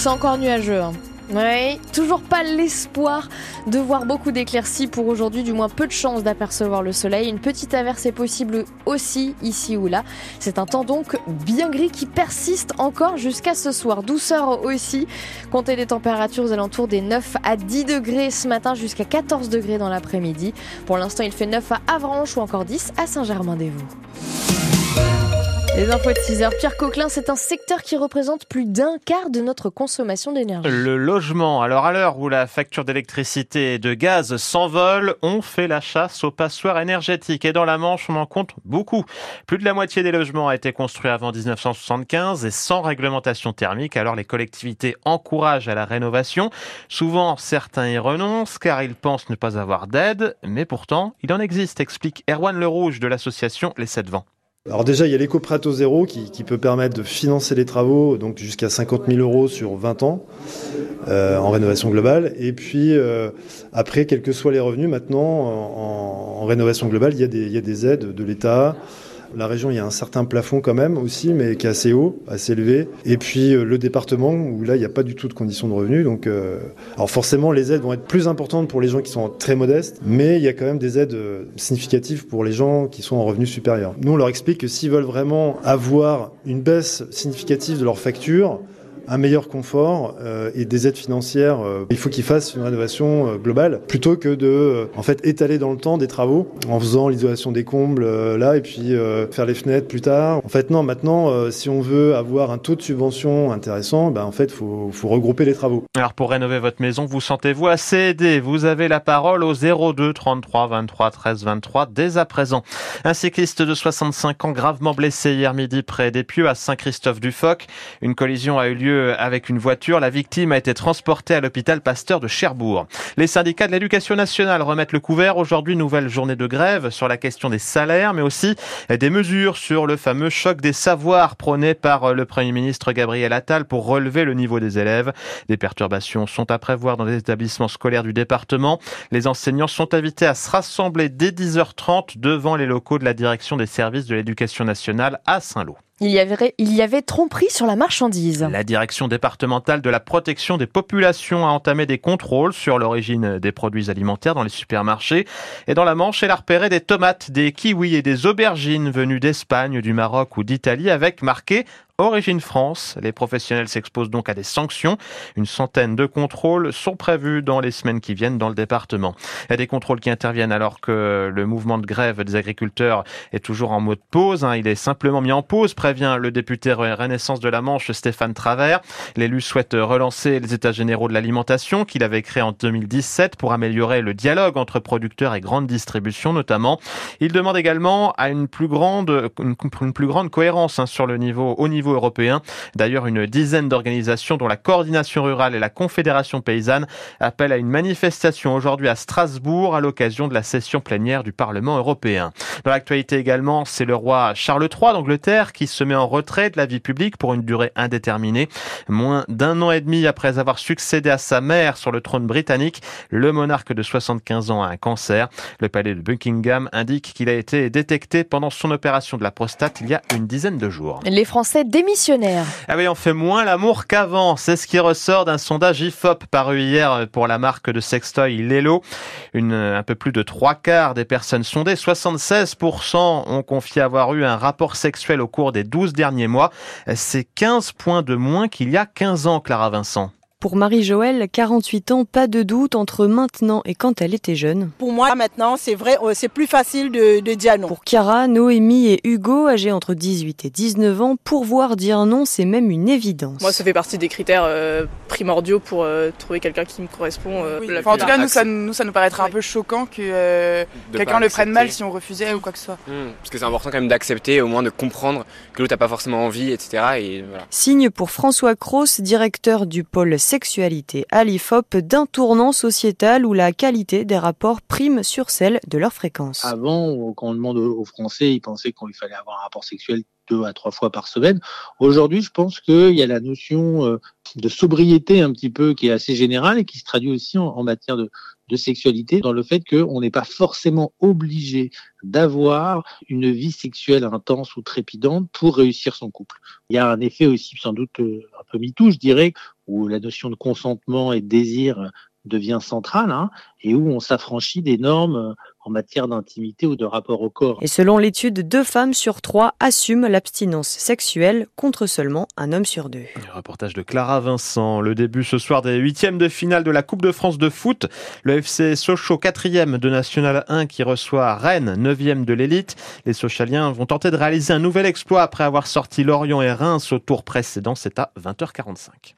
c'est encore nuageux. Hein. Oui, toujours pas l'espoir de voir beaucoup d'éclaircies pour aujourd'hui, du moins peu de chances d'apercevoir le soleil. Une petite averse est possible aussi ici ou là. C'est un temps donc bien gris qui persiste encore jusqu'à ce soir. Douceur aussi. Comptez des températures aux alentours des 9 à 10 degrés ce matin jusqu'à 14 degrés dans l'après-midi. Pour l'instant, il fait 9 à Avranches ou encore 10 à Saint-Germain-des-Vaux. Les infos de 6 heures. Pierre Coquelin, c'est un secteur qui représente plus d'un quart de notre consommation d'énergie. Le logement. Alors, à l'heure où la facture d'électricité et de gaz s'envole, on fait la chasse aux passoires énergétiques. Et dans la Manche, on en compte beaucoup. Plus de la moitié des logements a été construit avant 1975 et sans réglementation thermique. Alors, les collectivités encouragent à la rénovation. Souvent, certains y renoncent car ils pensent ne pas avoir d'aide. Mais pourtant, il en existe, explique Erwan Le Rouge de l'association Les Sept Vents. Alors déjà, il y a l'éco-prato zéro qui, peut permettre de financer les travaux, donc jusqu'à 50 000 euros sur 20 ans euh, en rénovation globale. Et puis euh, après, quels que soient les revenus, maintenant en, rénovation globale, il y a des aides de l'État. La région, il y a un certain plafond quand même aussi, mais qui est assez haut, assez élevé. Et puis euh, le département, où là, il n'y a pas du tout de conditions de revenus. Donc, euh, alors forcément, les aides vont être plus importantes pour les gens qui sont très modestes, mais il y a quand même des aides euh, significatives pour les gens qui sont en revenus supérieurs. Nous, on leur explique que s'ils veulent vraiment avoir une baisse significative de leur facture, un meilleur confort euh, et des aides financières. Euh, il faut qu'ils fassent une rénovation euh, globale plutôt que de en fait étaler dans le temps des travaux en faisant l'isolation des combles là et puis faire les fenêtres plus tard. En fait non, maintenant si on veut avoir un taux de subvention intéressant, ben en fait faut faut regrouper les travaux. Alors pour rénover votre maison, vous sentez-vous assez aidé? Vous avez la parole au 02 33 23 13 23 dès à présent. Un cycliste de 65 ans gravement blessé hier midi près des Pieux à Saint-Christophe-du-Foc. Une collision a eu lieu avec une voiture. La victime a été transportée à l'hôpital Pasteur de Cherbourg. Les syndicats de l'éducation nationale remettent le couvert. Aujourd'hui, nouvelle journée de grève sur la question des salaires, mais aussi des mesures sur le fameux choc des savoirs prôné par le Premier ministre Gabriel Attal pour relever le niveau des élèves. Des perturbations sont à prévoir dans les établissements scolaires du département. Les enseignants sont invités à se rassembler dès 10h30 devant les locaux de la direction des services de l'éducation nationale à Saint-Lô. Il y, avait, il y avait tromperie sur la marchandise. La direction départementale de la protection des populations a entamé des contrôles sur l'origine des produits alimentaires dans les supermarchés. Et dans la Manche, elle a repéré des tomates, des kiwis et des aubergines venues d'Espagne, du Maroc ou d'Italie avec marqué Origine France. Les professionnels s'exposent donc à des sanctions. Une centaine de contrôles sont prévus dans les semaines qui viennent dans le département. Il y a des contrôles qui interviennent alors que le mouvement de grève des agriculteurs est toujours en mode pause. Hein. Il est simplement mis en pause, prévient le député Renaissance de la Manche Stéphane Travers. L'élu souhaite relancer les états généraux de l'alimentation qu'il avait créés en 2017 pour améliorer le dialogue entre producteurs et grandes distributions notamment. Il demande également à une plus grande, une, plus grande cohérence hein, sur le niveau, au niveau européen. D'ailleurs, une dizaine d'organisations dont la coordination rurale et la Confédération paysanne appellent à une manifestation aujourd'hui à Strasbourg à l'occasion de la session plénière du Parlement européen. Dans l'actualité également, c'est le roi Charles III d'Angleterre qui se met en retrait de la vie publique pour une durée indéterminée. Moins d'un an et demi après avoir succédé à sa mère sur le trône britannique, le monarque de 75 ans a un cancer. Le palais de Buckingham indique qu'il a été détecté pendant son opération de la prostate il y a une dizaine de jours. Les Français démissionnaire. Ah oui, on fait moins l'amour qu'avant. C'est ce qui ressort d'un sondage IFOP paru hier pour la marque de sextoy Lelo. Une, un peu plus de trois quarts des personnes sondées, 76% ont confié avoir eu un rapport sexuel au cours des 12 derniers mois. C'est 15 points de moins qu'il y a 15 ans, Clara Vincent. Pour Marie-Joëlle, 48 ans, pas de doute entre maintenant et quand elle était jeune. Pour moi, maintenant, c'est vrai, euh, c'est plus facile de, dire non. Pour Chiara, Noémie et Hugo, âgés entre 18 et 19 ans, pouvoir dire non, c'est même une évidence. Moi, ça fait partie des critères euh, primordiaux pour euh, trouver quelqu'un qui me correspond. en tout cas, nous ça, nous, ça nous paraîtrait un peu choquant que quelqu'un le prenne mal si on refusait ou quoi que ce soit. Mmh. parce que c'est important quand même d'accepter, au moins de comprendre que l'autre n'a pas forcément envie, etc. Et voilà. Signe pour François Cross, directeur du pôle sexualité à l'IFOP d'un tournant sociétal où la qualité des rapports prime sur celle de leur fréquence. Avant, quand on demande aux Français, ils pensaient qu'il fallait avoir un rapport sexuel deux à trois fois par semaine. Aujourd'hui, je pense qu'il y a la notion euh, de sobriété un petit peu qui est assez générale et qui se traduit aussi en, matière de, sexualité dans le fait qu'on n'est pas forcément obligé d'avoir une vie sexuelle intense ou trépidante pour réussir son couple. Il y a un effet aussi sans doute euh, peu mitou, je dirais, où la notion de consentement et de désir devient centrale hein, et où on s'affranchit des normes en matière d'intimité ou de rapport au corps. Et selon l'étude, deux femmes sur trois assument l'abstinence sexuelle contre seulement un homme sur deux. Le reportage de Clara Vincent. Le début ce soir des huitièmes de finale de la Coupe de France de foot. Le FC Sochaux, quatrième de National 1 qui reçoit Rennes, neuvième de l'élite. Les Sochaliens vont tenter de réaliser un nouvel exploit après avoir sorti Lorient et Reims au tour précédent. C'est à 20h45.